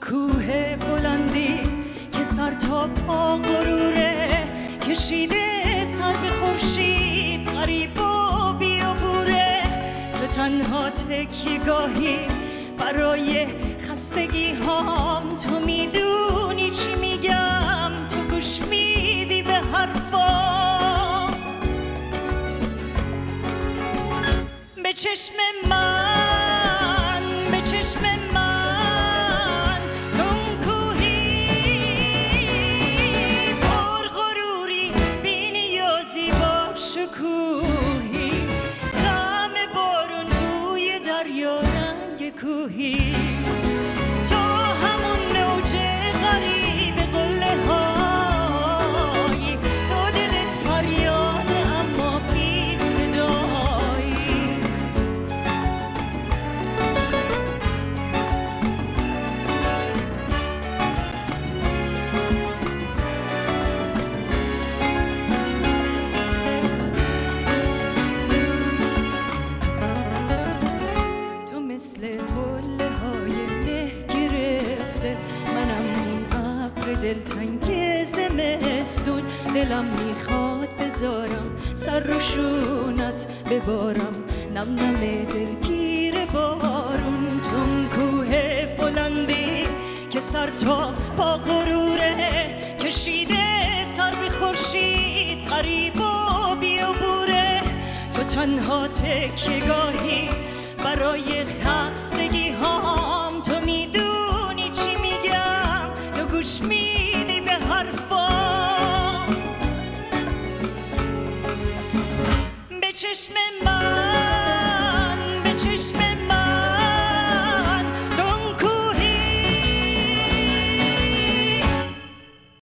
کوه بلندی که سر تا پا غروره کشیده سر به خورشید غریب و بیابوره تو تنها تکیگاهی برای خستگی هام. تو می‌دونی چی میگم تو گوش میدی به حرفا به چشم من شکوهی طعم بارون بوی دریا رنگ کوهی. مثل حله های مه گرفته. منم اون ابر دلتنگ زمستون. دلم می‌خواد بذارم سر رو شونت ببارم. نم نم دلگیر بارون. تون کوه بلندی که سر تا پا غروره کشیده. سر به خورشید قریب و بیابوره تو تنها خم British.